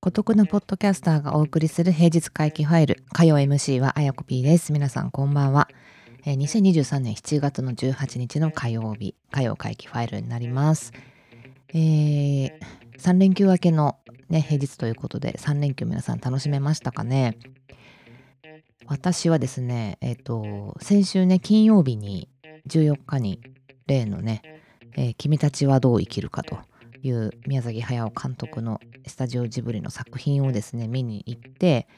孤独なポッドキャスターがお送りする平日回帰ファイル火曜 MC はあやこ P です。皆さんこんばんは、えー、2023年7月の18日の火曜日火曜回帰ファイルになります。えー、3連休明けのね平日ということで3連休皆さん楽しめましたかね？私はですねえっ、ー、と先週ね金曜日に14日に例のね、えー、君たちはどう生きるかという宮崎駿監督のスタジオジブリの作品をですね見に行って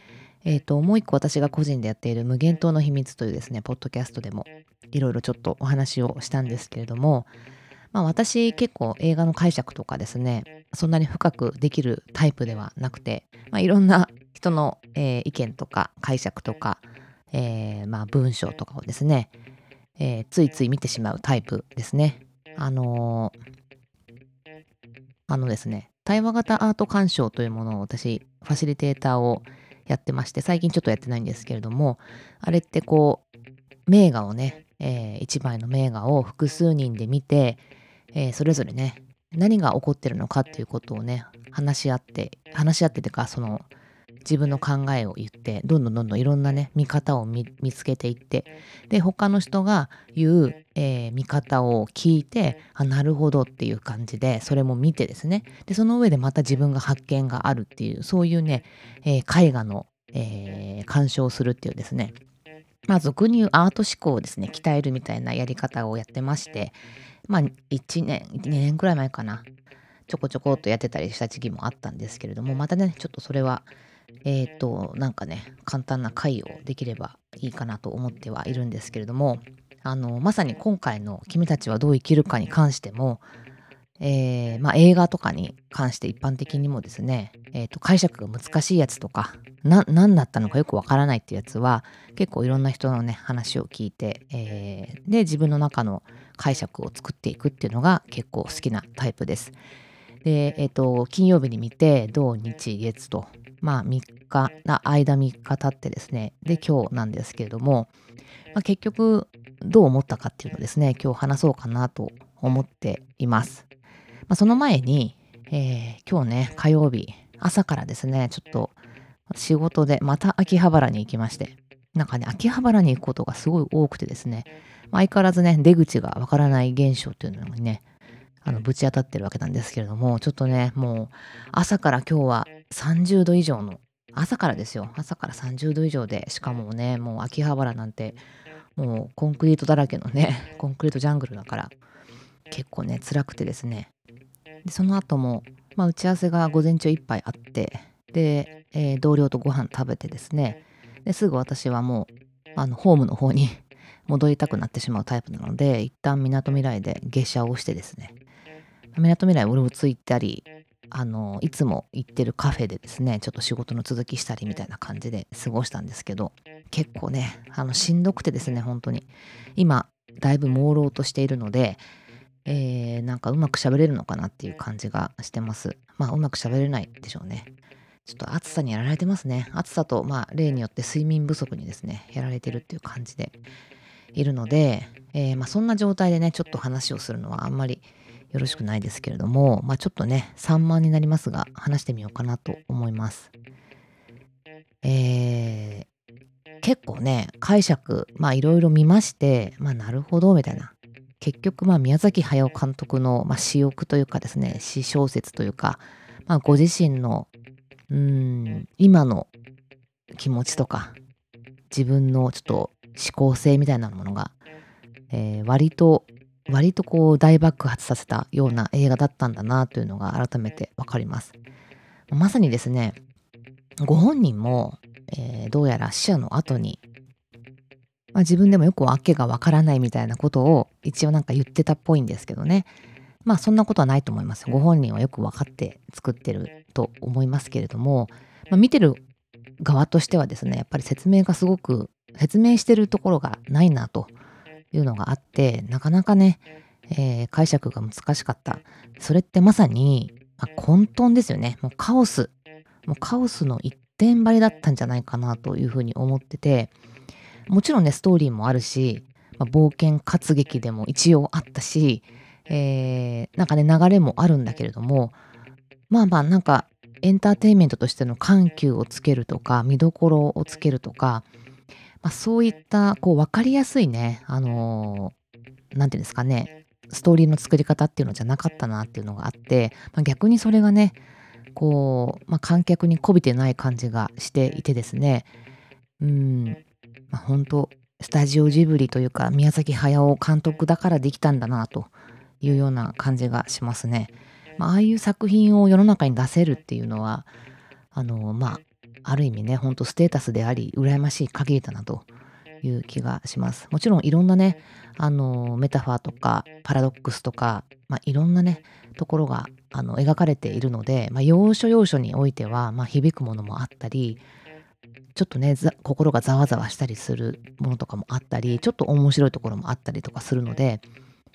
えーと、もう一個私が個人でやっている無限島の秘密というですねポッドキャストでもいろいろちょっとお話をしたんですけれども、まあ、私結構映画の解釈とかですねそんなに深くできるタイプではなくて、まあ、いろんな人の、えー、意見とか解釈とか、えー、まあ、文章とかをですね、えー、ついつい見てしまうタイプですね。あのあのですね対話型アート鑑賞というものを私ファシリテーターをやってまして最近ちょっとやってないんですけれどもあれってこう名画をね、えー、一枚の名画を複数人で見て、えー、それぞれね何が起こってるのかっていうことをね話し合って話し合っててかその自分の考えを言ってどんどんどんどんいろんなね見方を見つけていってで他の人が言う、えー、見方を聞いてあなるほどっていう感じでそれも見てですね。でその上でまた自分が発見があるっていうそういうね、えー、絵画の、えー、鑑賞するっていうですね。まあ俗に言うアート思考をですね鍛えるみたいなやり方をやってましてまあ1年2年くらい前かな。ちょこちょこっとやってたりした時期もあったんですけれどもまたねちょっとそれはえっ、と、なんかね、簡単な回をできればいいかなと思ってはいるんですけれども、あの、まさに今回の君たちはどう生きるかに関しても、えー、まあ、映画とかに関して一般的にもですね、えー、と解釈が難しいやつとか何だったのかよくわからないっていうやつは結構いろんな人のね話を聞いて、えー、で自分の中の解釈を作っていくっていうのが結構好きなタイプです。で、えっ、ー、と金曜日に見て土日月とまあ3日な間3日経ってですね。で今日なんですけれども、まあ、結局どう思ったかっていうのをですね今日話そうかなと思っています、まあ、その前に、えー、今日ね火曜日朝からですねちょっと仕事でまた秋葉原に行きましてなんかね秋葉原に行くことがすごい多くてですね、まあ、相変わらずね出口がわからない現象っていうのにねあのぶち当たってるわけなんですけれどもちょっとねもう朝から今日は30度以上の朝からですよ。朝から30度以上でしかもねもう秋葉原なんてもうコンクリートだらけのねコンクリートジャングルだから結構ね辛くてですね。でその後も、まあ、打ち合わせが午前中いっぱいあってで、えー、同僚とご飯食べてですね。ですぐ私はもうあのホームの方に 戻りたくなってしまうタイプなので一旦みなとみらいで下車をしてですね。みなとみらいうろついたりあのいつも行ってるカフェでですねちょっと仕事の続きしたりみたいな感じで過ごしたんですけど結構ねあのしんどくてですね本当に。今だいぶ朦朧としているので、えー、なんかうまく喋れるのかなっていう感じがしてます。まあうまく喋れないでしょうね。ちょっと暑さにやられてますね。暑さとまあ例によって睡眠不足にですねやられてるっていう感じでいるので、えー、まあ、そんな状態でねちょっと話をするのはあんまりよろしくないですけれども、まあ、ちょっとね、3万になりますが、話してみようかなと思います。えー、結構ね、解釈、まあいろいろ見まして、まあなるほど、みたいな。結局、まあ宮崎駿監督の、まあ、私欲というかですね、詩小説というか、まあご自身の、うん、今の気持ちとか、自分のちょっと思考性みたいなものが、えー、割と割とこう大爆発させたような映画だったんだなというのが改めてわかります。まさにですね、ご本人も、えー、どうやら死者の後に、まあ、自分でもよく訳がわからないみたいなことを一応なんか言ってたっぽいんですけどね。まあそんなことはないと思います。ご本人はよく分かって作ってると思いますけれども、まあ、見てる側としてはですね、やっぱり説明がすごく説明してるところがないなというのがあってなかなかね、えー、解釈が難しかった。それってまさに、まあ、混沌ですよね。もうカオス。もうカオスの一点張りだったんじゃないかなというふうに思っててもちろんねストーリーもあるし、まあ、冒険活劇でも一応あったし、えー、なんかね流れもあるんだけれどもまあまあなんかエンターテインメントとしての緩急をつけるとか見どころをつけるとか、まあ、そういったこう分かりやすいねあの何、ー、て言うんですかねストーリーの作り方っていうのじゃなかったなっていうのがあって、まあ、逆にそれがねこう、まあ、観客にこびてない感じがしていてですねうん、まあ、本当スタジオジブリというか宮崎駿監督だからできたんだなというような感じがしますね。まあ、ああいう作品を世の中に出せるっていうのはあのまあある意味ねほんとステータスであり羨ましい限りだなという気がします。もちろんいろんなねあのメタファーとかパラドックスとか、まあ、いろんなねところがあの描かれているので、まあ、要所要所においては、まあ、響くものもあったりちょっとね心がざわざわしたりするものとかもあったりちょっと面白いところもあったりとかするので、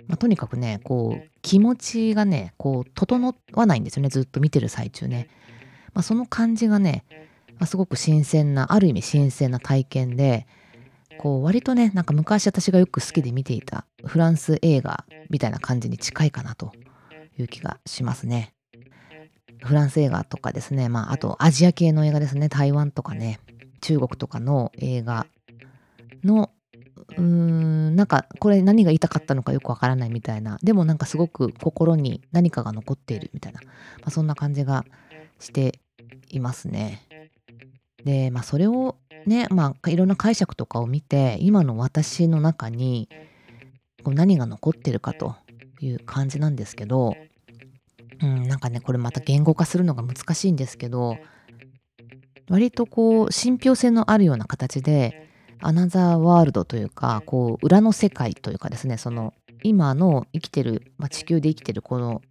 まあ、とにかくねこう気持ちがねこう整わないんですよねずっと見てる最中ね、まあ、その感じがね、まあ、すごく新鮮なある意味新鮮な体験でこう割とねなんか昔私がよく好きで見ていたフランス映画みたいな感じに近いかなという気がしますね。フランス映画とかですね、まあ、あとアジア系の映画ですね、台湾とかね、中国とかの映画の、うーん、なんかこれ何が言いたかったのかよくわからないみたいな、でもなんかすごく心に何かが残っているみたいな、まあ、そんな感じがしていますね。で、まあそれをね、まあいろんな解釈とかを見て、今の私の中にこう何が残ってるかという感じなんですけど、うん、なんかね、これまた言語化するのが難しいんですけど、割とこう、信憑性のあるような形で、アナザーワールドというか、こう、裏の世界というかですね、その、今の生きてる、まあ、地球で生きてるこの、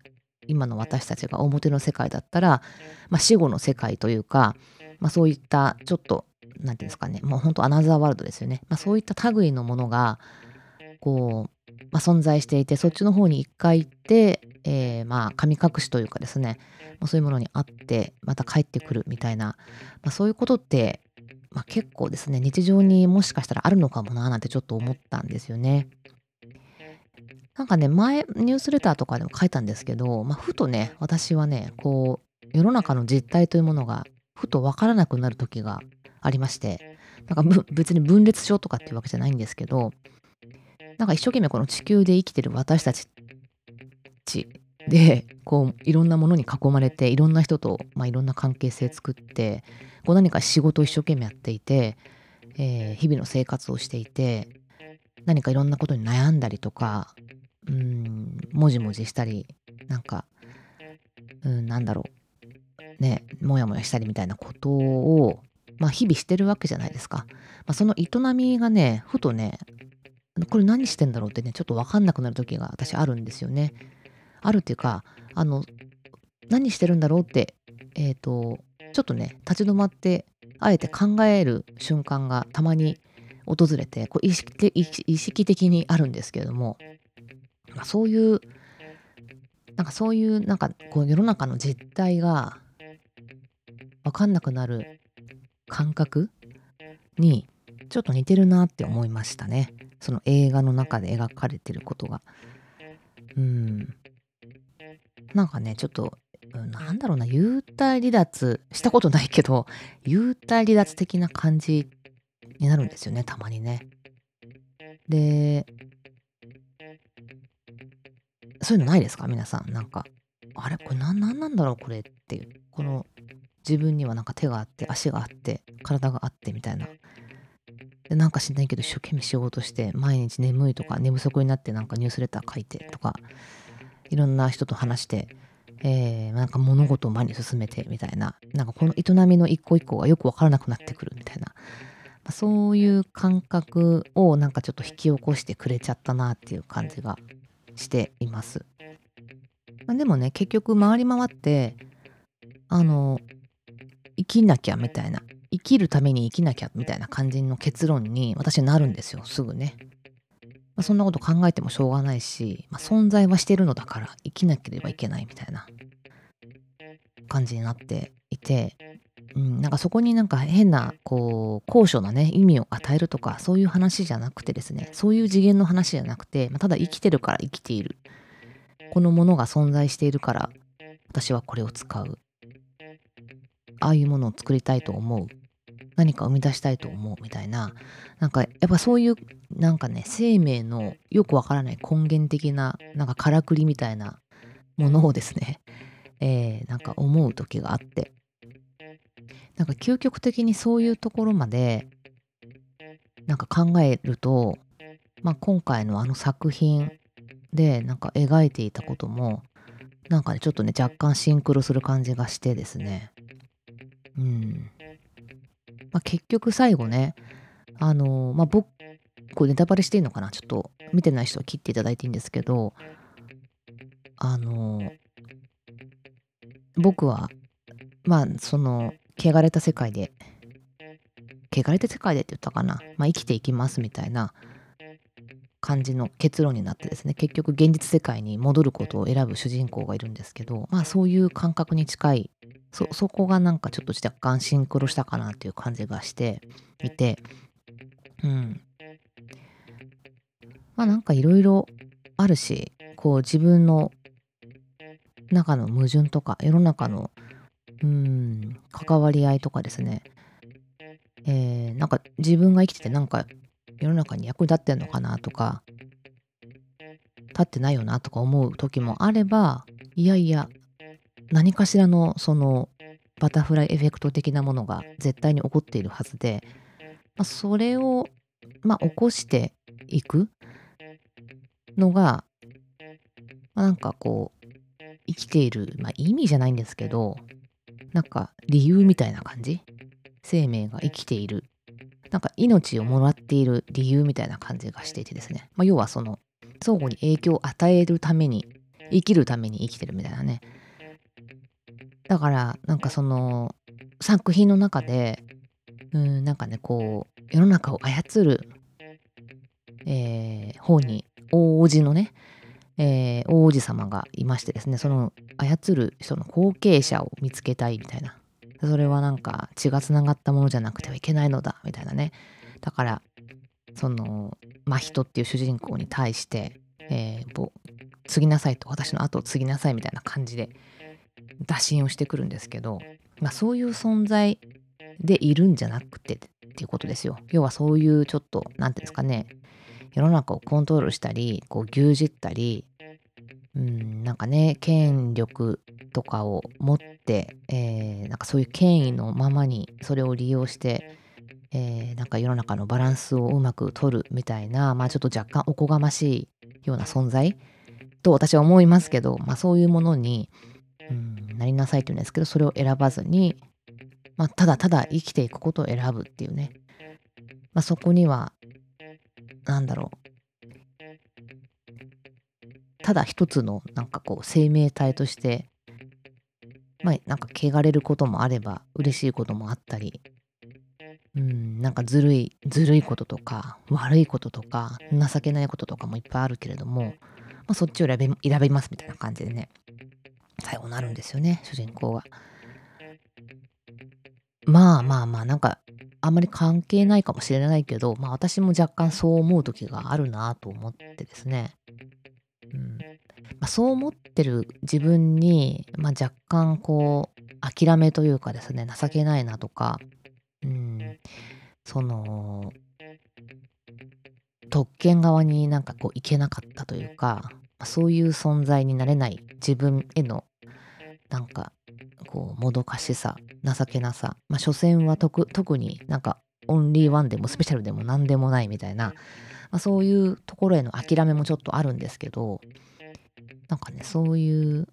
今の私たちが表の世界だったら、まあ、死後の世界というか、まあ、そういったちょっと何て言うんですかね。もう本当アナザーワールドですよね、まあ、そういった類のものがこう、まあ、存在していてそっちの方に一回行って、えー、まあ神隠しというかですね、まあ、そういうものにあってまた帰ってくるみたいな、まあ、そういうことって、まあ、結構ですね日常にもしかしたらあるのかもななんてちょっと思ったんですよね。なんかね前ニュースレターとかでも書いたんですけど、まあ、ふとね私はねこう世の中の実態というものがふと分からなくなる時がありまして、なんか別に分裂症とかっていうわけじゃないんですけど、なんか一生懸命この地球で生きてる私たちで、こういろんなものに囲まれて、いろんな人と、まあ、いろんな関係性作って、こう何か仕事を一生懸命やっていて、えー、日々の生活をしていて、何かいろんなことに悩んだりとか、うん、もじもじしたり、なんか、うん、なんだろう、ね、もやもやしたりみたいなことを、まあ、日々してるわけじゃないですか。まあ、その営みがね、ふとね、これ何してんだろうってね、ちょっとわかんなくなる時が私あるんですよね。あるっていうか、あの、何してるんだろうって、えっ、ー、と、ちょっとね、立ち止まって、あえて考える瞬間がたまに訪れて、こう意識的意識的にあるんですけれども、まあ、そういう、なんかそういうなんかこう世の中の実態が分かんなくなる感覚にちょっと似てるなって思いましたね。その映画の中で描かれてることが。うん。なんかね、ちょっと、なんだろうな、幽体離脱したことないけど、幽体離脱的な感じになるんですよね、たまにね。で、そういうのないですか？皆さん。なんか、あれこれ何なんだろうこれっていう。この自分にはなんか手があって足があって体があってみたいな。でなんか知んないけど一生懸命仕事して毎日眠いとか寝不足になってなんかニュースレター書いてとかいろんな人と話して、えー、なんか物事を前に進めてみたいな。なんかこの営みの一個一個がよく分からなくなってくるみたいな、まあ、そういう感覚をなんかちょっと引き起こしてくれちゃったなっていう感じがしています。まあ、でもね結局回り回ってあの生きなきゃみたいな。生きるために生きなきゃみたいな感じの結論に私なるんですよすぐね、まあ、そんなこと考えてもしょうがないし、まあ、存在はしてるのだから生きなければいけないみたいな。感じになっていて。うん、なんかそこになんか変なこう高所なね意味を与えるとかそういう話じゃなくてですねそういう次元の話じゃなくて、まあ、ただ生きてるから生きている。このものが存在しているから私はこれを使う。ああいうものを作りたいと思う。何か生み出したいと思うみたいな。なんかやっぱそういうなんかね生命のよくわからない根源的ななんかからくりみたいなものをですね、えー、なんか思う時があって。なんか究極的にそういうところまでなんか考えると、まあ、今回のあの作品でなんか描いていたこともなんかねちょっとね若干シンクロする感じがしてですね。うん、まあ、結局最後ねあのー、まあ僕これネタバレしていいのかな？ちょっと見てない人は切っていただいていいんですけどあのー、僕はまあその汚れた世界で汚れた世界でって言ったかな、まあ、生きていきますみたいな感じの結論になってですね結局現実世界に戻ることを選ぶ主人公がいるんですけどまあそういう感覚に近いそそこがなんかちょっと若干シンクロしたかなっていう感じがしていて。うん。まあなんかいろいろあるしこう自分の中の矛盾とか世の中のうん関わり合いとかですね。えー、なんか自分が生きててなんか世の中に役に立ってんのかなとか立ってないよなとか思う時もあればいやいや何かしらのそのバタフライエフェクト的なものが絶対に起こっているはずで、まあ、それを、まあ、起こしていくのが、まあ、なんかこう生きている、まあ、意味じゃないんですけどなんか理由みたいな感じ？生命が生きている。なんか命をもらっている理由みたいな感じがしていてですね、まあ、要はその相互に影響を与えるために生きるために生きてるみたいなねだからなんかその作品の中でうんなんかねこう世の中を操る、えー、方に大王子のね、えー、大王子様がいましてですねその操る人の後継者を見つけたいみたいな。それはなんか血がつながったものじゃなくてはいけないのだみたいなね。だからその真人っていう主人公に対して、えー、継ぎなさいと私の後を継ぎなさいみたいな感じで打診をしてくるんですけど、まあ、そういう存在でいるんじゃなくてっていうことですよ。要はそういうちょっと何て言うんですかね世の中をコントロールしたりこう牛耳ったりうんなんかね権力とかを持って、えー、なんかそういう権威のままにそれを利用して、えー、なんか世の中のバランスをうまく取るみたいな、まあ、ちょっと若干おこがましいような存在と私は思いますけど、まあ、そういうものに、なりなさいというんですけどそれを選ばずに、まあ、ただただ生きていくことを選ぶっていうね、まあ、そこには何だろう。ただ一つのなんかこう生命体としてまあなんか汚れることもあれば嬉しいこともあったりうんなんかずるいずるいこととか悪いこととか情けないこととかもいっぱいあるけれども、まあ、そっちを選び選びますみたいな感じでね。最後なるんですよね主人公は。まあまあまあなんかあんまり関係ないかもしれないけどまあ私も若干そう思う時があるなと思ってですね。うん。まあ、そう思ってる自分に、まあ、若干こう諦めというかですね情けないなとか、うん、その特権側になんかこういけなかったというか、まあ、そういう存在になれない自分へのなんかこうもどかしさ情けなさ、まあ、所詮は特になんかオンリーワンでもスペシャルでも何でもないみたいなまあ、そういうところへの諦めもちょっとあるんですけどなんかねそういう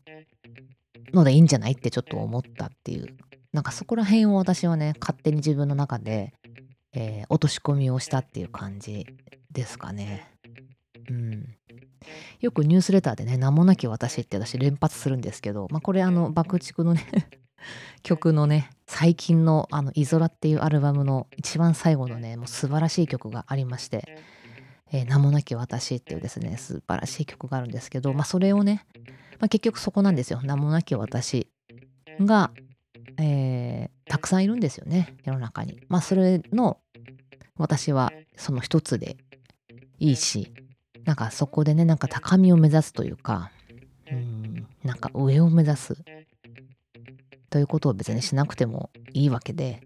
のでいいんじゃないってちょっと思ったっていう。なんかそこら辺を私はね勝手に自分の中で、えー、落とし込みをしたっていう感じですかね。うん、よくニュースレターでね「名もなき私」って私連発するんですけど、まあ、これあの爆竹のね 曲のね最近の「あのイゾラ」っていうアルバムの一番最後のねもう素晴らしい曲がありましてえー、名もなき私っていうですね、素晴らしい曲があるんですけど、まあそれをね、まあ、結局そこなんですよ。名もなき私が、えたくさんいるんですよね世の中に。まあそれの私はその一つでいいしなんかそこでねなんか高みを目指すというかうん。なんか上を目指す。ということを別にしなくてもいいわけで、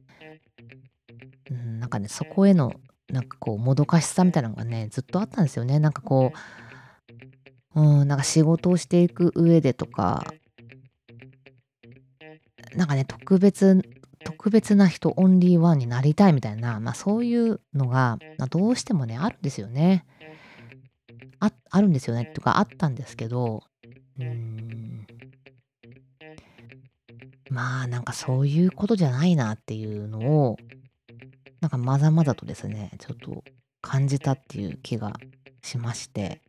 うん、なんかねそこへのなんかこうもどかしさみたいなのがねずっとあったんですよね。なんかこううんなんか仕事をしていく上でとかなんかね特別特別な人オンリーワンになりたいみたいな、まあ、そういうのが、まあ、どうしてもねあるんですよね。ああるんですよねとかあったんですけどうん。まあなんかそういうことじゃないなっていうのをなんかまざまざとですねちょっと感じたっていう気がしまして。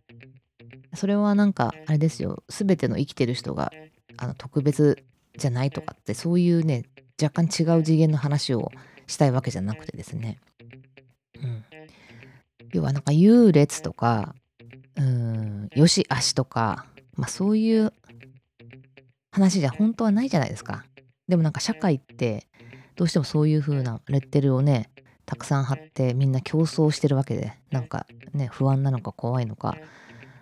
それはなんかあれですよ全ての生きてる人があの特別じゃないとかってそういうね若干違う次元の話をしたいわけじゃなくてですね、うん、要はなんか優劣とかうん。よし悪しとか、まあ、そういう話じゃ本当はないじゃないですか。でもなんか社会ってどうしてもそういう風なレッテルをねたくさん貼ってみんな競争してるわけでなんかね不安なのか怖いのか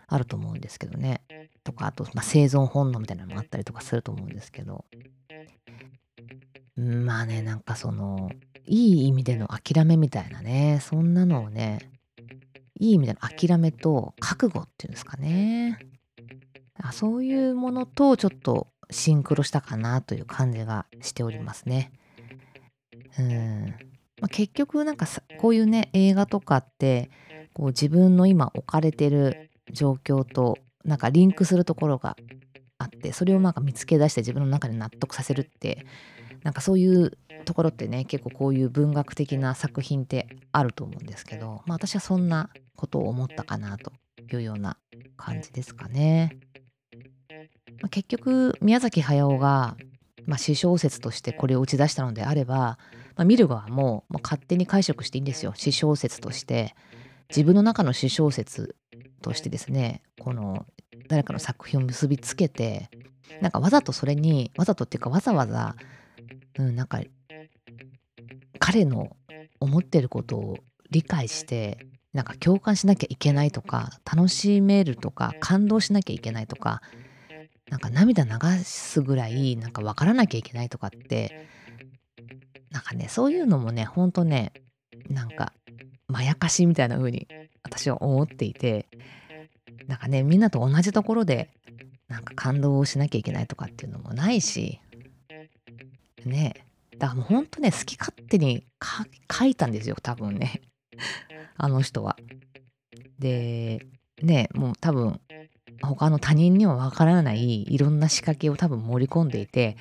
あると思うんですけどね。とかあと、まあ、生存本能みたいなのもあったりとかすると思うんですけど。まあねなんかそのいい意味での諦めみたいなねそんなのをねいい意味での諦めと覚悟っていうんですかねあそういうものとちょっとシンクロしたかなという感じがしておりますね。うん、まあ、結局なんかこういうね映画とかってこう自分の今置かれてる状況となんかリンクするところがあってそれをなんか見つけ出して自分の中で納得させるってなんかそういうところってね結構こういう文学的な作品ってあると思うんですけど、まあ、私はそんなことを思ったかなというような感じですかね。まあ、結局宮崎駿が、まあ、詩小説としてこれを打ち出したのであれば、まあ、見る側も、まあ、勝手に解釈していいんですよ詩小説として自分の中の詩小説としてですねこの誰かの作品を結びつけてなんかわざとそれにわざとっていうかわざわざ、うん、なんか彼の思ってることを理解してなんか共感しなきゃいけないとか楽しめるとか感動しなきゃいけないとかなんか涙流すぐらいなんか分からなきゃいけないとかってなんかねそういうのもねほんとねなんかまやかしみたいな風に私は思っていてなんかねみんなと同じところでなんか感動をしなきゃいけないとかっていうのもないしねだからもうほんとね好き勝手に書いたんですよ多分ね あの人は。でねもう多分他の他人にはわからないいろんな仕掛けを多分盛り込んでいて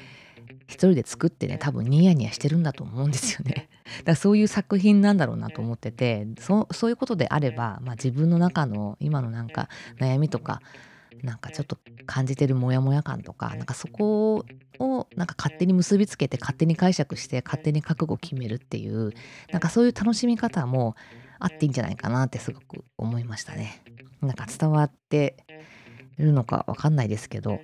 一人で作ってね多分ニヤニヤしてるんだと思うんですよね。だからそういう作品なんだろうなと思っててそそういうことであれば、まあ、自分の中の今のなんか悩みとかなんかちょっと感じてるモヤモヤ感とかなんかそこをなんか勝手に結びつけて勝手に解釈して勝手に覚悟を決めるっていうなんかそういう楽しみ方もあっていいんじゃないかなってすごく思いましたね。なんか伝わってるのかわかんないですけど、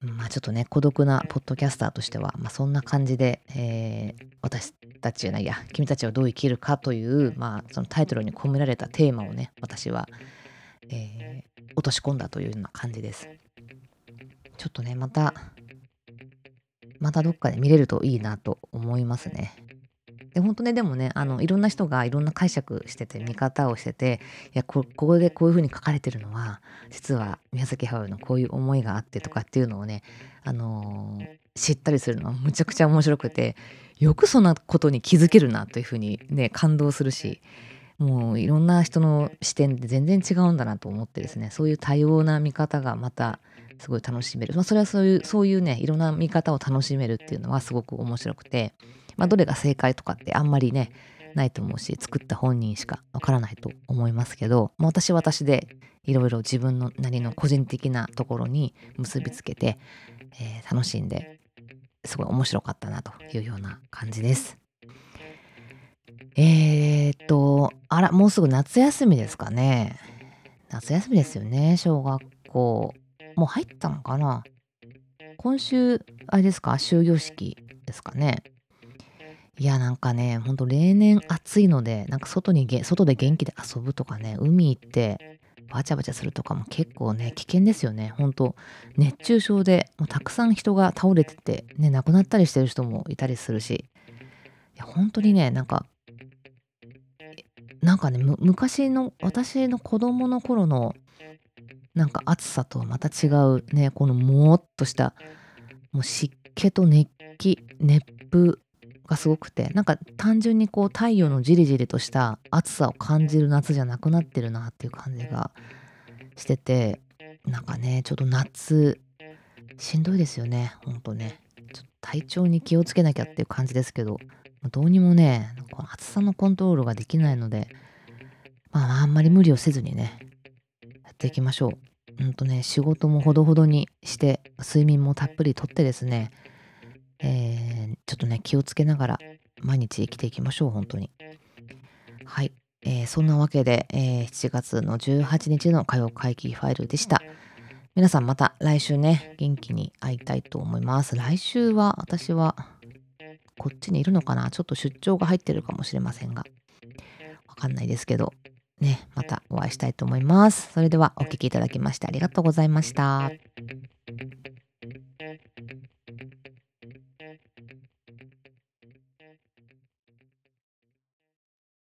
まあちょっとね、孤独なポッドキャスターとしては、まあそんな感じで、えー、私たちじゃないや、君たちはどう生きるかという、まあそのタイトルに込められたテーマをね、私は、えー、落とし込んだというような感じです。ちょっとね、また、またどっかで見れるといいなと思いますね。で本当ねでもねあのいろんな人がいろんな解釈してて見方をしてていやここでこういうふうに書かれてるのは実は宮崎駿のこういう思いがあってとかっていうのをね、あのー、知ったりするのはむちゃくちゃ面白くてよくそんなことに気づけるなというふうにね感動するしもういろんな人の視点で全然違うんだなと思ってですねそういう多様な見方がまたすごい楽しめる、まあ、それはそういうそういうねいろんな見方を楽しめるっていうのはすごく面白くてまあ、どれが正解とかってあんまりねないと思うし作った本人しかわからないと思いますけど、まあ、私は私でいろいろ自分のなりの個人的なところに結びつけて、えー、楽しんですごい面白かったなというような感じです。えー、っとあらもうすぐ夏休みですかね。夏休みですよね小学校。もう入ったのかな。今週あれですか終業式ですかね。いやなんかねほんと例年暑いのでなんか外に外で元気で遊ぶとかね海行ってバチャバチャするとかも結構ね危険ですよね。ほんと熱中症でもうたくさん人が倒れててね亡くなったりしてる人もいたりするし。いや本当にねなんかなんかね昔の私の子供の頃のなんか暑さとはまた違うねこのもっとしたもう湿気と熱気熱風がすごくてなんか単純にこう太陽のじりじりとした暑さを感じる夏じゃなくなってるなっていう感じがしててなんかねちょっと夏しんどいですよねほんとね。ちょっと体調に気をつけなきゃっていう感じですけどどうにもねこの暑さのコントロールができないのでまああんまり無理をせずにねやっていきましょう。うんとね仕事もほどほどにして睡眠もたっぷりとってですねえー、ちょっとね、気をつけながら毎日生きていきましょう、本当に。はい。えー、そんなわけで、えー、7月の18日の火曜会議ファイルでした。皆さんまた来週ね、元気に会いたいと思います。来週は私はこっちにいるのかな？ちょっと出張が入ってるかもしれませんが、わかんないですけど、ね、またお会いしたいと思います。それではお聴きいただきましてありがとうございました。